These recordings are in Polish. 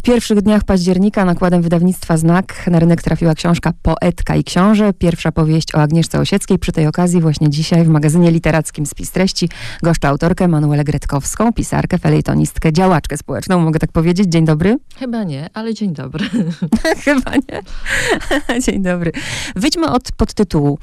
W pierwszych dniach października nakładem wydawnictwa Znak na rynek trafiła książka Poetka i Książę, pierwsza powieść o Agnieszce Osieckiej. Przy tej okazji właśnie dzisiaj w magazynie literackim Spis Treści goszczę autorkę Manuelę Gretkowską, pisarkę, felejtonistkę, działaczkę społeczną, mogę tak powiedzieć. Dzień dobry. Chyba nie, ale dzień dobry. Chyba nie. dzień dobry. Wyjdźmy od podtytułu.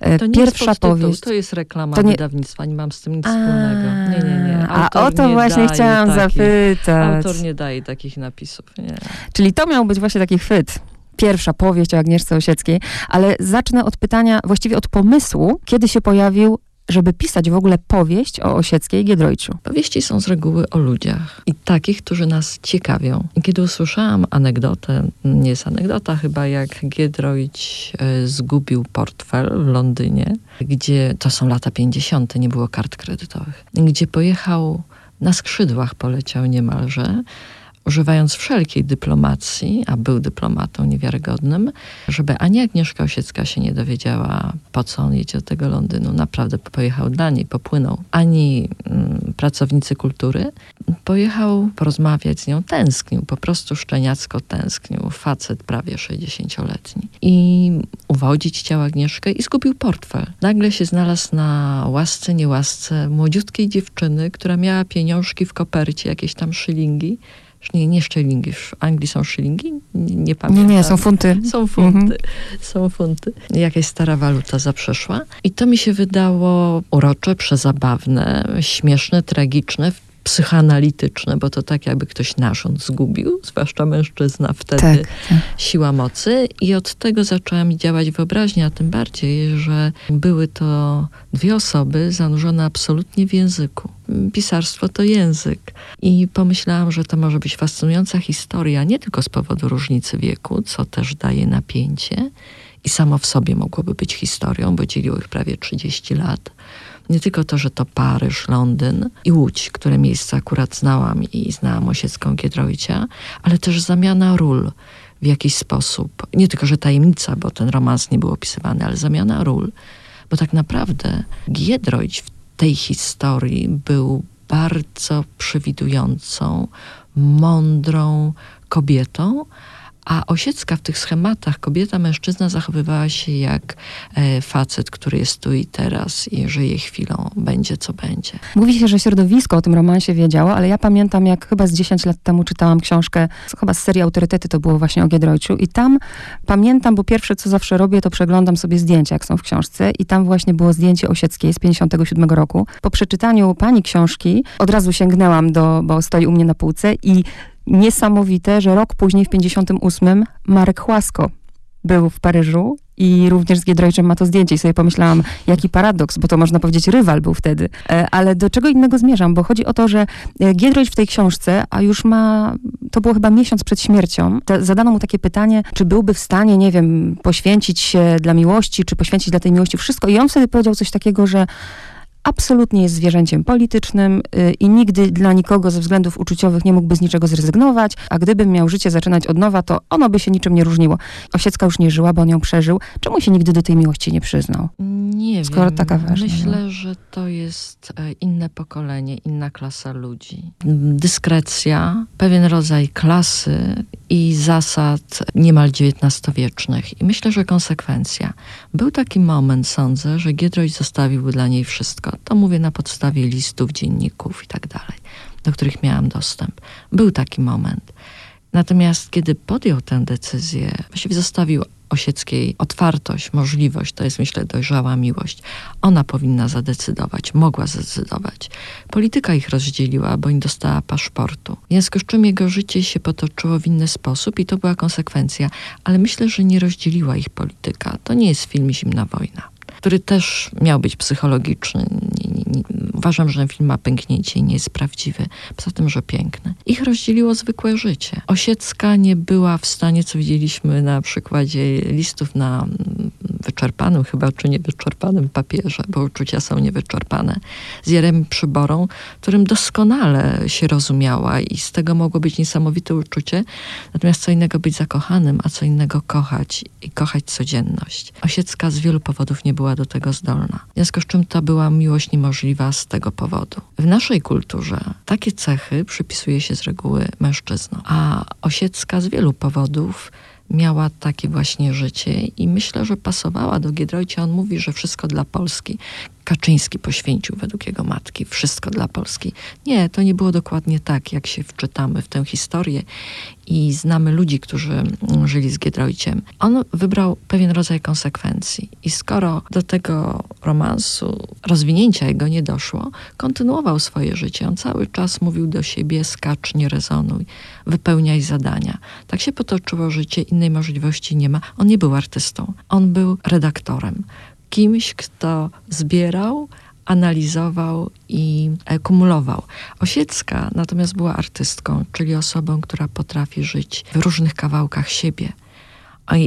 E, to nie Pierwsza jest powieść. To jest reklama to nie... wydawnictwa, nie mam z tym nic A, wspólnego. Nie, nie, nie. Autor a o to właśnie chciałam takich, zapytać. Autor nie daje takich napisów. Nie. Czyli to miał być właśnie taki chwyt pierwsza powieść o Agnieszce Osieckiej, ale zacznę od pytania, właściwie od pomysłu, kiedy się pojawił żeby pisać w ogóle powieść o Osieckiej Giedroyciu? Powieści są z reguły o ludziach i takich, którzy nas ciekawią. I kiedy usłyszałam anegdotę, nie jest anegdota chyba, jak Giedroyć e, zgubił portfel w Londynie, gdzie, to są lata 50., nie było kart kredytowych, gdzie pojechał na skrzydłach poleciał niemalże używając wszelkiej dyplomacji, a był dyplomatą niewiarygodnym, żeby ani Agnieszka Osiecka się nie dowiedziała, po co on jedzie do tego Londynu. Naprawdę pojechał dla niej, popłynął. Ani mm, pracownicy kultury. Pojechał porozmawiać z nią, tęsknił, po prostu szczeniacko tęsknił. Facet prawie 60-letni. I uwodzić chciał Agnieszkę i zgubił portfel. Nagle się znalazł na łasce, niełasce młodziutkiej dziewczyny, która miała pieniążki w kopercie, jakieś tam szylingi nie, nie szczelingi, w Anglii są szylingi? Nie, nie pamiętam. Nie, nie, są funty. Są funty, mhm. są funty. Jakaś stara waluta zaprzeszła. I to mi się wydało urocze, przezabawne, śmieszne, tragiczne, psychoanalityczne, bo to tak jakby ktoś narząd zgubił, zwłaszcza mężczyzna wtedy, tak, tak. siła mocy. I od tego zaczęła mi działać wyobraźnia, a tym bardziej, że były to dwie osoby zanurzone absolutnie w języku. Pisarstwo to język. I pomyślałam, że to może być fascynująca historia, nie tylko z powodu różnicy wieku, co też daje napięcie, i samo w sobie mogłoby być historią, bo dzieliło ich prawie 30 lat nie tylko to, że to Paryż, Londyn i Łódź, które miejsca akurat znałam i znałam Osiecką Giedroycia, ale też zamiana ról w jakiś sposób. Nie tylko, że tajemnica, bo ten romans nie był opisywany, ale zamiana ról. Bo tak naprawdę Giedroyć w tej historii był bardzo przewidującą, mądrą kobietą, a Osiecka w tych schematach, kobieta, mężczyzna zachowywała się jak e, facet, który jest tu i teraz i żyje chwilą, będzie co będzie. Mówi się, że środowisko o tym romansie wiedziało, ale ja pamiętam, jak chyba z 10 lat temu czytałam książkę, chyba z serii Autorytety, to było właśnie o Giedroyciu i tam pamiętam, bo pierwsze co zawsze robię, to przeglądam sobie zdjęcia, jak są w książce i tam właśnie było zdjęcie Osieckiej z 57 roku. Po przeczytaniu pani książki od razu sięgnęłam do, bo stoi u mnie na półce i niesamowite, że rok później, w 58, Marek Chłasko był w Paryżu i również z Giedroyczem ma to zdjęcie i sobie pomyślałam, jaki paradoks, bo to można powiedzieć rywal był wtedy. E, ale do czego innego zmierzam? Bo chodzi o to, że e, Giedroyć w tej książce, a już ma, to było chyba miesiąc przed śmiercią, zadano mu takie pytanie, czy byłby w stanie, nie wiem, poświęcić się dla miłości, czy poświęcić dla tej miłości wszystko. I on wtedy powiedział coś takiego, że absolutnie jest zwierzęciem politycznym y, i nigdy dla nikogo ze względów uczuciowych nie mógłby z niczego zrezygnować, a gdybym miał życie zaczynać od nowa, to ono by się niczym nie różniło. Osiecka już nie żyła, bo on ją przeżył. Czemu się nigdy do tej miłości nie przyznał? Nie Skoro wiem. taka ważna. Myślę, no. że to jest e, inne pokolenie, inna klasa ludzi. Dyskrecja, pewien rodzaj klasy i zasad niemal XIX-wiecznych. I myślę, że konsekwencja. Był taki moment, sądzę, że Giedroyć zostawił dla niej wszystko. To mówię na podstawie listów, dzienników i tak dalej, do których miałam dostęp. Był taki moment. Natomiast kiedy podjął tę decyzję, właściwie zostawił Osieckiej otwartość, możliwość, to jest myślę dojrzała miłość. Ona powinna zadecydować, mogła zdecydować. Polityka ich rozdzieliła, bo nie dostała paszportu. W związku z czym jego życie się potoczyło w inny sposób i to była konsekwencja. Ale myślę, że nie rozdzieliła ich polityka. To nie jest film Zimna Wojna który też miał być psychologiczny. Uważam, że ten film ma pęknięcie i nie jest prawdziwy. Poza tym, że piękny. Ich rozdzieliło zwykłe życie. Osiecka nie była w stanie, co widzieliśmy na przykładzie listów na wyczerpanym chyba, czy niewyczerpanym papierze, bo uczucia są niewyczerpane, z Jerem Przyborą, którym doskonale się rozumiała i z tego mogło być niesamowite uczucie. Natomiast co innego być zakochanym, a co innego kochać i kochać codzienność. Osiecka z wielu powodów nie była do tego zdolna. W związku z czym ta była miłość niemożliwa z tego powodu. W naszej kulturze takie cechy przypisuje się z reguły mężczyznom, a Osiecka z wielu powodów miała takie właśnie życie i myślę, że pasowała do Giedroycia. On mówi, że wszystko dla Polski. Kaczyński poświęcił według jego matki wszystko dla Polski. Nie, to nie było dokładnie tak, jak się wczytamy w tę historię i znamy ludzi, którzy żyli z Giedroyciem. On wybrał pewien rodzaj konsekwencji i skoro do tego romansu, rozwinięcia jego nie doszło, kontynuował swoje życie. On cały czas mówił do siebie, skacz, nie rezonuj, wypełniaj zadania. Tak się potoczyło życie, innej możliwości nie ma. On nie był artystą, on był redaktorem kimś, kto zbierał, analizował i kumulował. Osiecka natomiast była artystką, czyli osobą, która potrafi żyć w różnych kawałkach siebie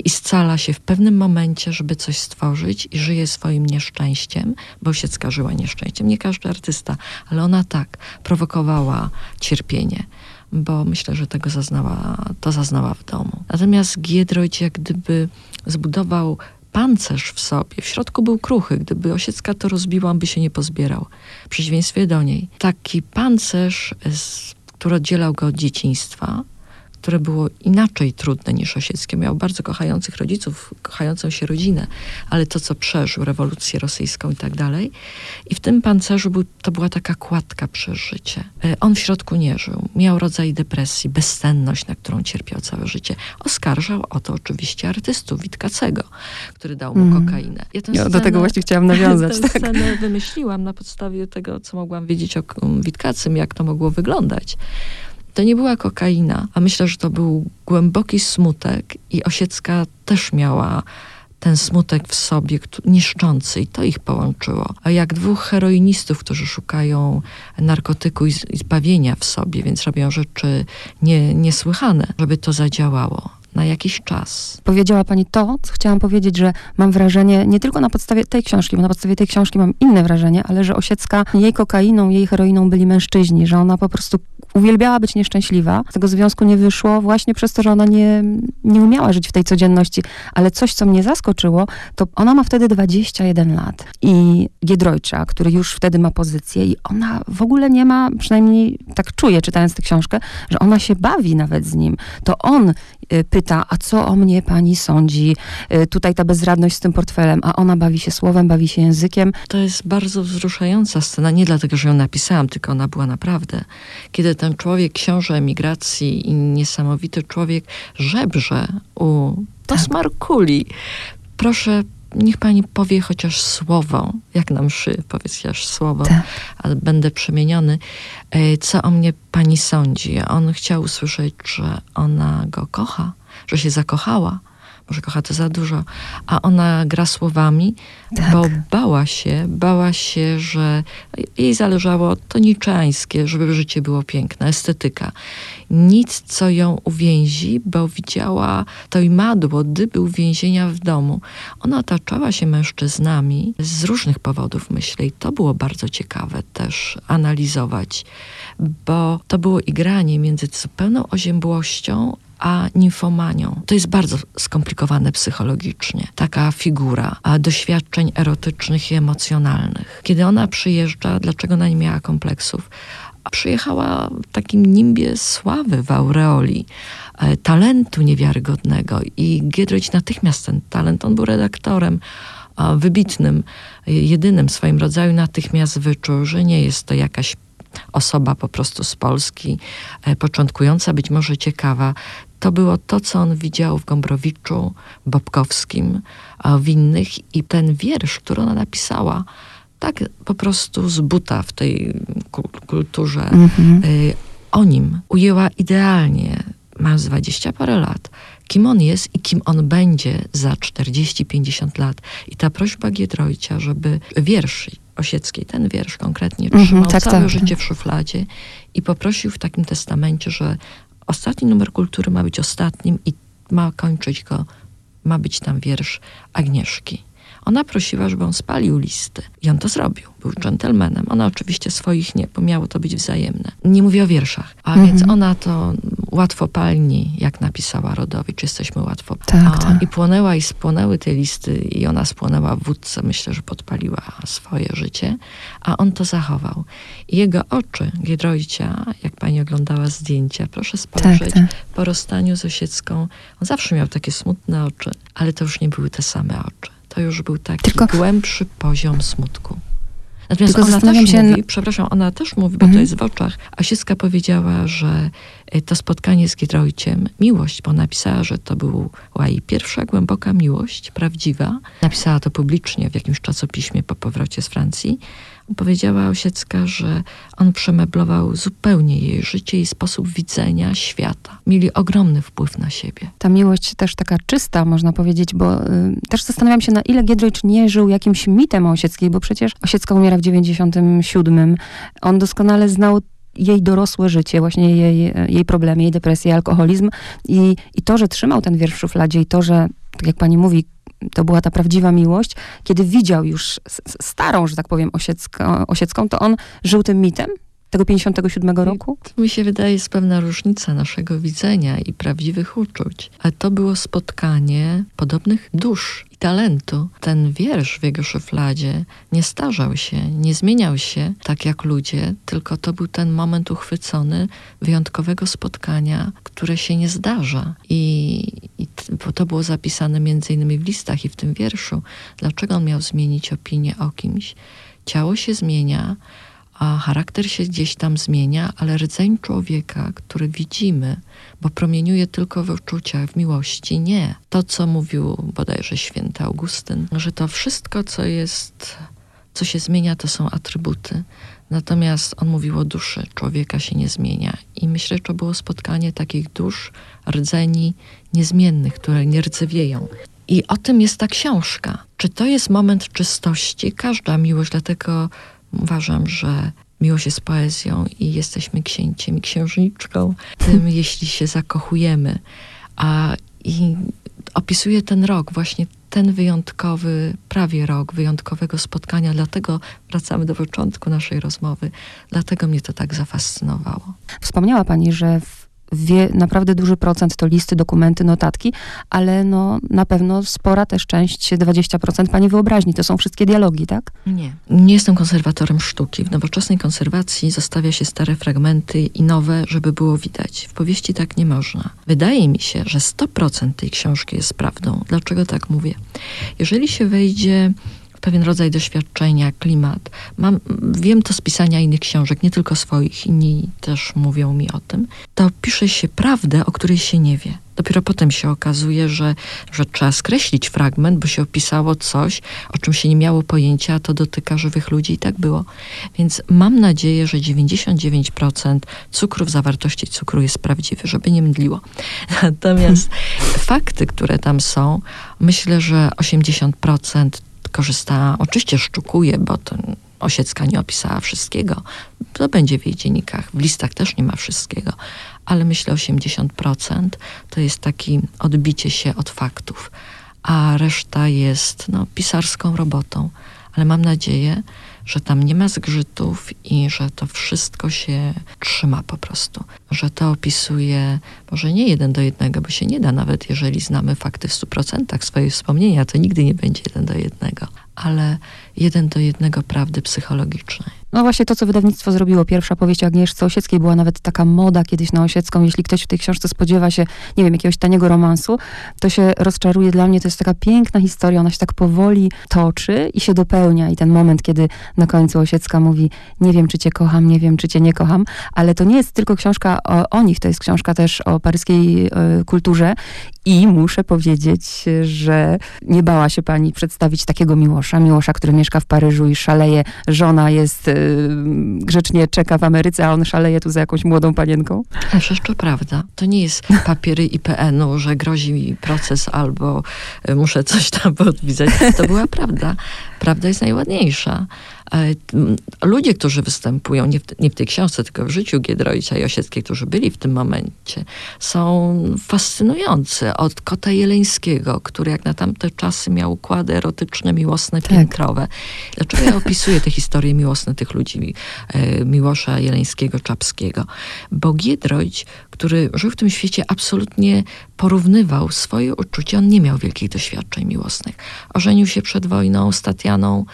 i scala się w pewnym momencie, żeby coś stworzyć i żyje swoim nieszczęściem, bo Osiecka żyła nieszczęściem. Nie każdy artysta, ale ona tak prowokowała cierpienie bo myślę, że tego zaznała, to zaznała w domu. Natomiast Giedroyć jak gdyby zbudował pancerz w sobie. W środku był kruchy. Gdyby Osiecka to rozbiła, on by się nie pozbierał. W przeciwieństwie do niej. Taki pancerz, który oddzielał go od dzieciństwa, które było inaczej trudne niż osieckie. Miał bardzo kochających rodziców, kochającą się rodzinę, ale to, co przeżył, rewolucję rosyjską i tak dalej. I w tym pancerzu był, to była taka kładka przez życie. E, on w środku nie żył. Miał rodzaj depresji, bezsenność, na którą cierpiał całe życie. Oskarżał o to oczywiście artystów Witkacego, który dał mu mm. kokainę. Ja, ja scenę, do tego właśnie chciałam nawiązać. Tę tak. scenę wymyśliłam na podstawie tego, co mogłam wiedzieć o Witkacym, jak to mogło wyglądać. To nie była kokaina, a myślę, że to był głęboki smutek i Osiecka też miała ten smutek w sobie niszczący i to ich połączyło. A jak dwóch heroinistów, którzy szukają narkotyku i zbawienia w sobie, więc robią rzeczy nie, niesłychane, żeby to zadziałało na jakiś czas. Powiedziała Pani to, co chciałam powiedzieć, że mam wrażenie, nie tylko na podstawie tej książki, bo na podstawie tej książki mam inne wrażenie, ale że Osiecka, jej kokainą, jej heroiną byli mężczyźni, że ona po prostu uwielbiała być nieszczęśliwa. Z tego związku nie wyszło właśnie przez to, że ona nie, nie umiała żyć w tej codzienności. Ale coś, co mnie zaskoczyło, to ona ma wtedy 21 lat. I Giedroycza, który już wtedy ma pozycję i ona w ogóle nie ma, przynajmniej tak czuję, czytając tę książkę, że ona się bawi nawet z nim. To on y, pyta, a co o mnie pani sądzi? Y, tutaj ta bezradność z tym portfelem, a ona bawi się słowem, bawi się językiem. To jest bardzo wzruszająca scena, nie dlatego, że ją napisałam, tylko ona była naprawdę. Kiedy ten człowiek, książę emigracji i niesamowity człowiek żebrze u Tosmarkuli. Tak. Proszę, niech pani powie chociaż słowo, jak na mszy, powiedz chociaż słowo, tak. ale będę przemieniony. E, co o mnie pani sądzi? On chciał usłyszeć, że ona go kocha, że się zakochała może kocha to za dużo, a ona gra słowami, tak. bo bała się, bała się, że jej zależało to niczańskie, żeby życie było piękne, estetyka. Nic, co ją uwięzi, bo widziała to i madło, dyby uwięzienia w domu. Ona otaczała się mężczyznami z różnych powodów, myślę, i to było bardzo ciekawe też analizować, bo to było igranie między zupełną oziębłością, a nimfomanią. To jest bardzo skomplikowane psychologicznie. Taka figura doświadczeń erotycznych i emocjonalnych. Kiedy ona przyjeżdża, dlaczego ona nie miała kompleksów? Przyjechała w takim nimbie sławy w aureoli, e, talentu niewiarygodnego i Giedroyć natychmiast ten talent, on był redaktorem, wybitnym, jedynym w swoim rodzaju, natychmiast wyczuł, że nie jest to jakaś osoba po prostu z Polski, e, początkująca, być może ciekawa, to było to, co on widział w Gombrowiczu, Bobkowskim, w innych i ten wiersz, który ona napisała, tak po prostu z buta w tej kulturze mhm. y, o nim ujęła idealnie. Ma z dwadzieścia parę lat. Kim on jest i kim on będzie za 40-50 lat. I ta prośba Giedroycia, żeby wiersz Osieckiej, ten wiersz konkretnie, mhm, trzymał tak, całe tak. życie w szufladzie i poprosił w takim testamencie, że ostatni numer kultury ma być ostatnim i ma kończyć go ma być tam wiersz Agnieszki. Ona prosiła, żeby on spalił listy. I on to zrobił. Był dżentelmenem. Ona oczywiście swoich nie, bo miało to być wzajemne. Nie mówię o wierszach. A mhm. więc ona to łatwopalni, jak napisała Rodowicz, jesteśmy łatwo. Tak, tak. I płonęła i spłonęły te listy i ona spłonęła w wódce. Myślę, że podpaliła swoje życie. A on to zachował. I jego oczy, Giedroycia, jak pani oglądała zdjęcia, proszę spojrzeć, tak, tak. po rozstaniu z Osiecką, on zawsze miał takie smutne oczy, ale to już nie były te same oczy to już był taki Tylko... głębszy poziom smutku. Natomiast Tylko ona też się mówi, przepraszam, ona też mówi, bo mhm. to jest w oczach. Asiecka powiedziała, że y, to spotkanie z Giedroyciem, miłość, bo napisała, że to była jej pierwsza głęboka miłość, prawdziwa. Napisała to publicznie w jakimś czasopiśmie po powrocie z Francji. Powiedziała Osiecka, że on przemeblował zupełnie jej życie i sposób widzenia świata. Mieli ogromny wpływ na siebie. Ta miłość też taka czysta, można powiedzieć, bo y, też zastanawiam się, na ile Giedroyć nie żył jakimś mitem o Osieckiej, bo przecież Osiecka umiera w 97. On doskonale znał jej dorosłe życie, właśnie jej, jej problemy, jej depresję, alkoholizm i, i to, że trzymał ten wiersz w szufladzie i to, że, tak jak pani mówi, to była ta prawdziwa miłość, kiedy widział już starą, że tak powiem, osiecką, osiecką to on żył tym mitem tego 57 roku? To mi się wydaje, jest pewna różnica naszego widzenia i prawdziwych uczuć. Ale to było spotkanie podobnych dusz i talentu. Ten wiersz w jego szufladzie nie starzał się, nie zmieniał się tak jak ludzie, tylko to był ten moment uchwycony wyjątkowego spotkania, które się nie zdarza. I, i to było zapisane między innymi w listach i w tym wierszu. Dlaczego on miał zmienić opinię o kimś? Ciało się zmienia, a charakter się gdzieś tam zmienia, ale rdzeń człowieka, który widzimy, bo promieniuje tylko w uczuciach, w miłości, nie. To, co mówił bodajże święty Augustyn, że to wszystko, co jest, co się zmienia, to są atrybuty. Natomiast on mówił o duszy, człowieka się nie zmienia. I myślę, że to było spotkanie takich dusz, rdzeni niezmiennych, które nie rdzewieją. I o tym jest ta książka. Czy to jest moment czystości? Każda miłość, dlatego Uważam, że miłość jest poezją i jesteśmy księciem i księżniczką, tym jeśli się zakochujemy. A i opisuje ten rok, właśnie ten wyjątkowy, prawie rok wyjątkowego spotkania. Dlatego wracamy do początku naszej rozmowy. Dlatego mnie to tak zafascynowało. Wspomniała Pani, że w wie, naprawdę duży procent to listy, dokumenty, notatki, ale no, na pewno spora też część, 20% pani wyobraźni. To są wszystkie dialogi, tak? Nie. Nie jestem konserwatorem sztuki. W nowoczesnej konserwacji zostawia się stare fragmenty i nowe, żeby było widać. W powieści tak nie można. Wydaje mi się, że 100% tej książki jest prawdą. Dlaczego tak mówię? Jeżeli się wejdzie pewien rodzaj doświadczenia, klimat. Mam, wiem to z pisania innych książek, nie tylko swoich, inni też mówią mi o tym. To pisze się prawdę, o której się nie wie. Dopiero potem się okazuje, że, że trzeba skreślić fragment, bo się opisało coś, o czym się nie miało pojęcia, a to dotyka żywych ludzi i tak było. Więc mam nadzieję, że 99% cukru w zawartości cukru jest prawdziwy, żeby nie mdliło. Natomiast fakty, które tam są, myślę, że 80% korzystała, oczywiście szczukuje, bo to Osiecka nie opisała wszystkiego. To będzie w jej dziennikach. W listach też nie ma wszystkiego. Ale myślę 80% to jest takie odbicie się od faktów. A reszta jest no, pisarską robotą. Ale mam nadzieję, że tam nie ma zgrzytów i że to wszystko się trzyma po prostu. Że to opisuje, może nie jeden do jednego, bo się nie da, nawet jeżeli znamy fakty w 100% swoje wspomnienia, to nigdy nie będzie jeden do jednego, ale jeden do jednego prawdy psychologicznej. No właśnie to, co wydawnictwo zrobiło. Pierwsza powieść o Agnieszce Osieckiej była nawet taka moda kiedyś na Osiecką. Jeśli ktoś w tej książce spodziewa się, nie wiem, jakiegoś taniego romansu, to się rozczaruje. Dla mnie to jest taka piękna historia. Ona się tak powoli toczy i się dopełnia. I ten moment, kiedy na końcu Osiecka mówi, nie wiem, czy cię kocham, nie wiem, czy cię nie kocham, ale to nie jest tylko książka o, o nich, to jest książka też o paryskiej y, kulturze i muszę powiedzieć, że nie bała się pani przedstawić takiego Miłosza. Miłosza, który mieszka w Paryżu i szaleje. Żona jest, y, grzecznie czeka w Ameryce, a on szaleje tu za jakąś młodą panienką. Przecież to prawda. To nie jest papiery IPN-u, że grozi mi proces albo y, muszę coś tam podpisać. To była prawda. Prawda jest najładniejsza. Ludzie, którzy występują, nie w, nie w tej książce, tylko w życiu Giedroycia i Osieckiej, którzy byli w tym momencie, są fascynujący. Od Kota Jeleńskiego, który jak na tamte czasy miał układy erotyczne, miłosne, tak. piętrowe. Dlaczego ja opisuję te historie miłosne tych ludzi, e, Miłosza Jeleńskiego, Czapskiego? Bo Giedroyć, który żył w tym świecie, absolutnie porównywał swoje uczucia. On nie miał wielkich doświadczeń miłosnych. Ożenił się przed wojną z Tatianą,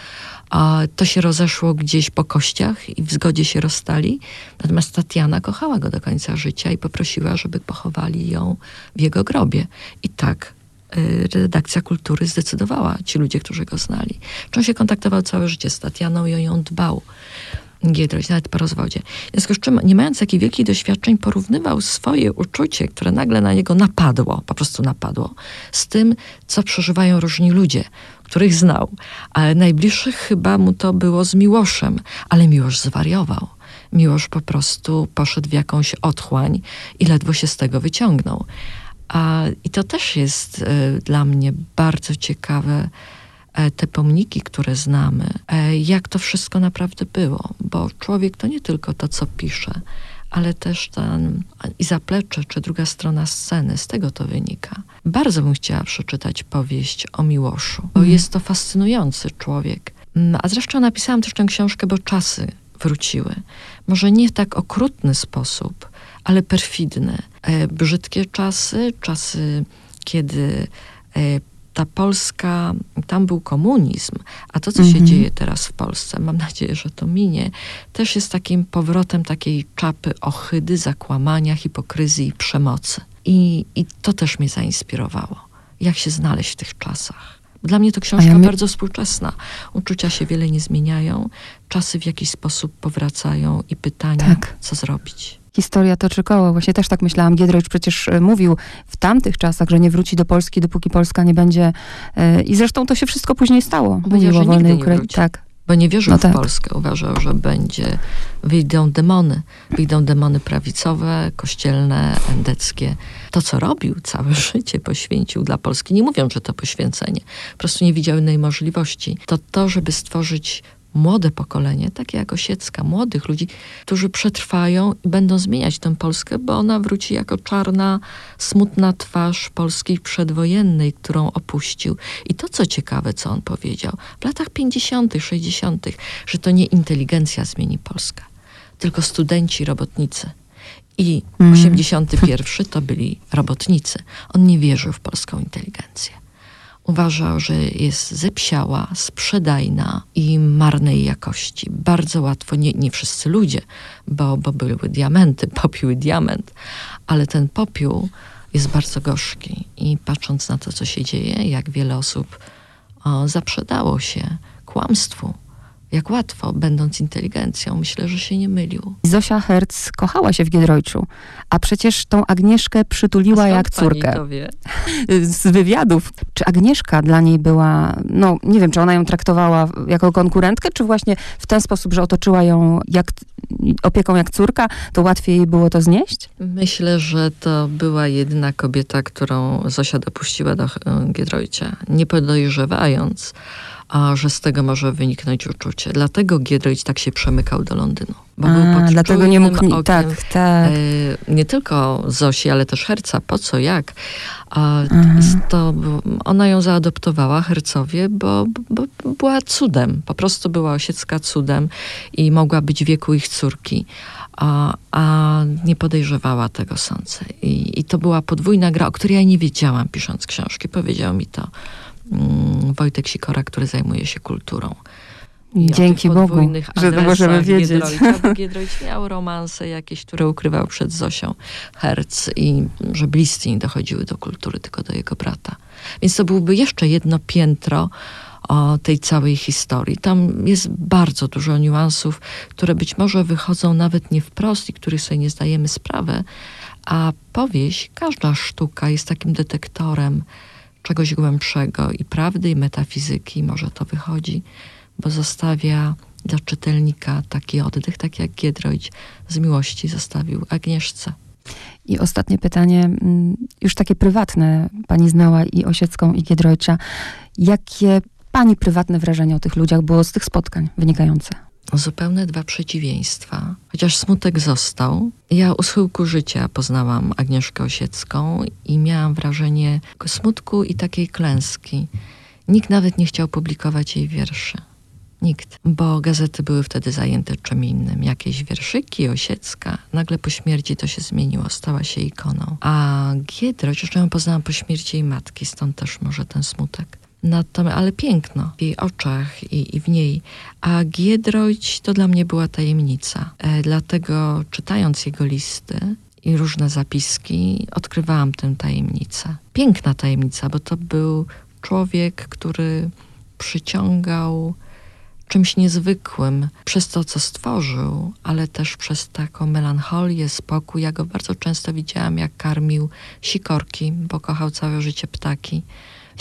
a to się rozeszło gdzieś po kościach i w zgodzie się rozstali. Natomiast Tatiana kochała go do końca życia i poprosiła, żeby pochowali ją w jego grobie. I tak y, redakcja kultury zdecydowała, ci ludzie, którzy go znali. Czy on się kontaktował całe życie z Tatianą i o ją dbał. Giedroyć, nawet po rozwodzie. W związku z czym, nie mając takich wielkich doświadczeń, porównywał swoje uczucie, które nagle na niego napadło, po prostu napadło, z tym, co przeżywają różni ludzie, których znał. Ale najbliższych chyba mu to było z Miłoszem, ale Miłosz zwariował. Miłosz po prostu poszedł w jakąś otchłań i ledwo się z tego wyciągnął. A, I to też jest y, dla mnie bardzo ciekawe, E, te pomniki, które znamy, e, jak to wszystko naprawdę było, bo człowiek to nie tylko to, co pisze, ale też ten i zaplecze, czy druga strona sceny, z tego to wynika. Bardzo bym chciała przeczytać powieść o Miłoszu, bo mm. jest to fascynujący człowiek. Mm, a zresztą napisałam też tę książkę, bo czasy wróciły. Może nie w tak okrutny sposób, ale perfidny. E, brzydkie czasy, czasy, kiedy ta Polska, tam był komunizm, a to, co się mhm. dzieje teraz w Polsce, mam nadzieję, że to minie, też jest takim powrotem takiej czapy ohydy, zakłamania, hipokryzji i przemocy. I, I to też mnie zainspirowało. Jak się znaleźć w tych czasach. Dla mnie to książka ja my... bardzo współczesna. Uczucia się wiele nie zmieniają, czasy w jakiś sposób powracają i pytania, tak. co zrobić historia toczy koło. Właśnie też tak myślałam. Giedroyć przecież e, mówił w tamtych czasach, że nie wróci do Polski, dopóki Polska nie będzie... E, I zresztą to się wszystko później stało. Mówił o wolnej Ukrainie. Tak. Bo nie wierzył no tak. w Polskę. Uważał, że będzie... Wyjdą demony. Wyjdą demony prawicowe, kościelne, endeckie. To, co robił, całe życie poświęcił dla Polski. Nie mówią, że to poświęcenie. Po prostu nie widział innej możliwości. To to, żeby stworzyć młode pokolenie, takie jak Osiecka, młodych ludzi, którzy przetrwają i będą zmieniać tę Polskę, bo ona wróci jako czarna, smutna twarz Polski przedwojennej, którą opuścił. I to, co ciekawe, co on powiedział, w latach 50., 60., że to nie inteligencja zmieni Polskę, tylko studenci, robotnicy. I mm. 81 to byli robotnicy. On nie wierzył w polską inteligencję uważał, że jest zepsiała, sprzedajna i marnej jakości. Bardzo łatwo, nie, nie wszyscy ludzie, bo, bo były diamenty, popiół i diament, ale ten popiół jest bardzo gorzki i patrząc na to, co się dzieje, jak wiele osób o, zaprzedało się kłamstwu, jak łatwo, będąc inteligencją, myślę, że się nie mylił. Zosia Herz kochała się w Giedroyciu, a przecież tą Agnieszkę przytuliła jak córkę. Z wywiadów. Czy Agnieszka dla niej była, no nie wiem, czy ona ją traktowała jako konkurentkę, czy właśnie w ten sposób, że otoczyła ją jak, opieką jak córka, to łatwiej jej było to znieść? Myślę, że to była jedyna kobieta, którą Zosia dopuściła do Giedroycia, nie podejrzewając, a że z tego może wyniknąć uczucie. Dlatego Giedroyć tak się przemykał do Londynu. Bo a, był pod dlatego nie mógł, okiem, tak, tak. E, nie tylko Zosi, ale też Herca. Po co, jak? A to, ona ją zaadoptowała, Hercowie, bo, bo, bo była cudem. Po prostu była osiecka cudem i mogła być wieku ich córki. A, a, nie podejrzewała tego, sądzę. I, I, to była podwójna gra, o której ja nie wiedziałam, pisząc książki. Powiedział mi to Wojtek Sikora, który zajmuje się kulturą. I Dzięki Bogu, że to możemy wiedzieć. Giedroyć miał romanse jakieś, które ukrywał przed Zosią Herz i że bliscy nie dochodziły do kultury, tylko do jego brata. Więc to byłby jeszcze jedno piętro o tej całej historii. Tam jest bardzo dużo niuansów, które być może wychodzą nawet nie wprost i których sobie nie zdajemy sprawy, a powieść, każda sztuka jest takim detektorem czegoś głębszego i prawdy, i metafizyki, może to wychodzi, bo zostawia dla czytelnika taki oddech, tak jak Giedroyć z miłości zostawił Agnieszce. I ostatnie pytanie, mm, już takie prywatne. Pani znała i Osiecką, i Giedroycia. Jakie pani prywatne wrażenia o tych ludziach było z tych spotkań wynikające? Zupełne dwa przeciwieństwa. Chociaż smutek został, ja u schyłku życia poznałam Agnieszkę Osiecką i miałam wrażenie smutku i takiej klęski. Nikt nawet nie chciał publikować jej wierszy. Nikt, bo gazety były wtedy zajęte czym innym. Jakieś wierszyki, Osiecka. Nagle po śmierci to się zmieniło, stała się ikoną. A Giedroć, już ją poznałam po śmierci jej matki, stąd też może ten smutek. Natomiast, ale piękno w jej oczach i, i w niej. A Giedroyć to dla mnie była tajemnica. E, dlatego czytając jego listy i różne zapiski, odkrywałam tę tajemnicę. Piękna tajemnica, bo to był człowiek, który przyciągał czymś niezwykłym przez to, co stworzył, ale też przez taką melancholię, spokój. Ja go bardzo często widziałam, jak karmił sikorki, bo kochał całe życie ptaki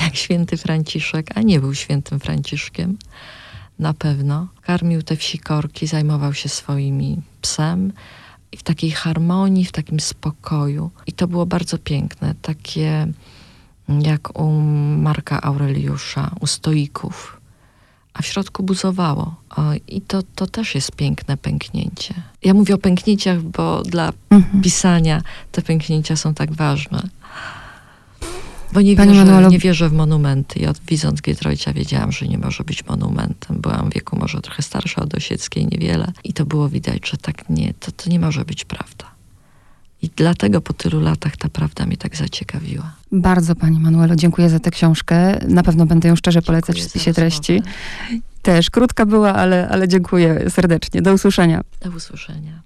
jak święty Franciszek, a nie był świętym Franciszkiem. Na pewno. Karmił te wsikorki, zajmował się swoimi psem i w takiej harmonii, w takim spokoju. I to było bardzo piękne, takie jak u Marka Aureliusza, u stoików. A w środku buzowało. O, I to, to też jest piękne pęknięcie. Ja mówię o pęknięciach, bo dla mhm. pisania te pęknięcia są tak ważne. Bo nie wierzę, Manuelu... nie wierzę w monumenty. Ja widząc Gietrojcia wiedziałam, że nie może być monumentem. Byłam w wieku może trochę starsza od Osieckiej, niewiele. I to było widać, że tak nie, to, to nie może być prawda. I dlatego po tylu latach ta prawda mnie tak zaciekawiła. Bardzo Pani Manuelo, dziękuję za tę książkę. Na pewno będę ją szczerze polecać dziękuję w spisie treści. Też krótka była, ale, ale dziękuję serdecznie. Do usłyszenia. Do usłyszenia.